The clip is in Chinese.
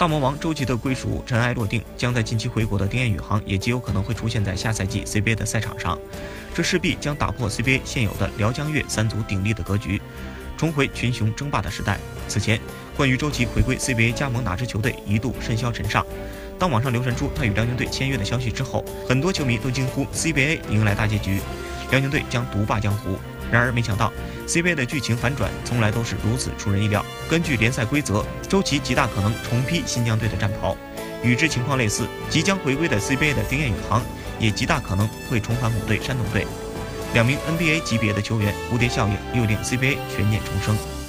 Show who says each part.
Speaker 1: 大魔王周琦的归属尘埃落定，将在近期回国的丁彦雨航也极有可能会出现在下赛季 CBA 的赛场上，这势必将打破 CBA 现有的辽江粤三足鼎立的格局，重回群雄争霸的时代。此前，关于周琦回归 CBA 加盟哪支球队一度甚嚣尘上，当网上流传出他与辽宁队签约的消息之后，很多球迷都惊呼 CBA 迎来大结局，辽宁队将独霸江湖。然而，没想到 CBA 的剧情反转从来都是如此出人意料。根据联赛规则，周琦极大可能重披新疆队的战袍。与之情况类似，即将回归的 CBA 的丁彦雨航也极大可能会重返母队山东队。两名 NBA 级别的球员，蝴蝶效应又令 CBA 悬念重生。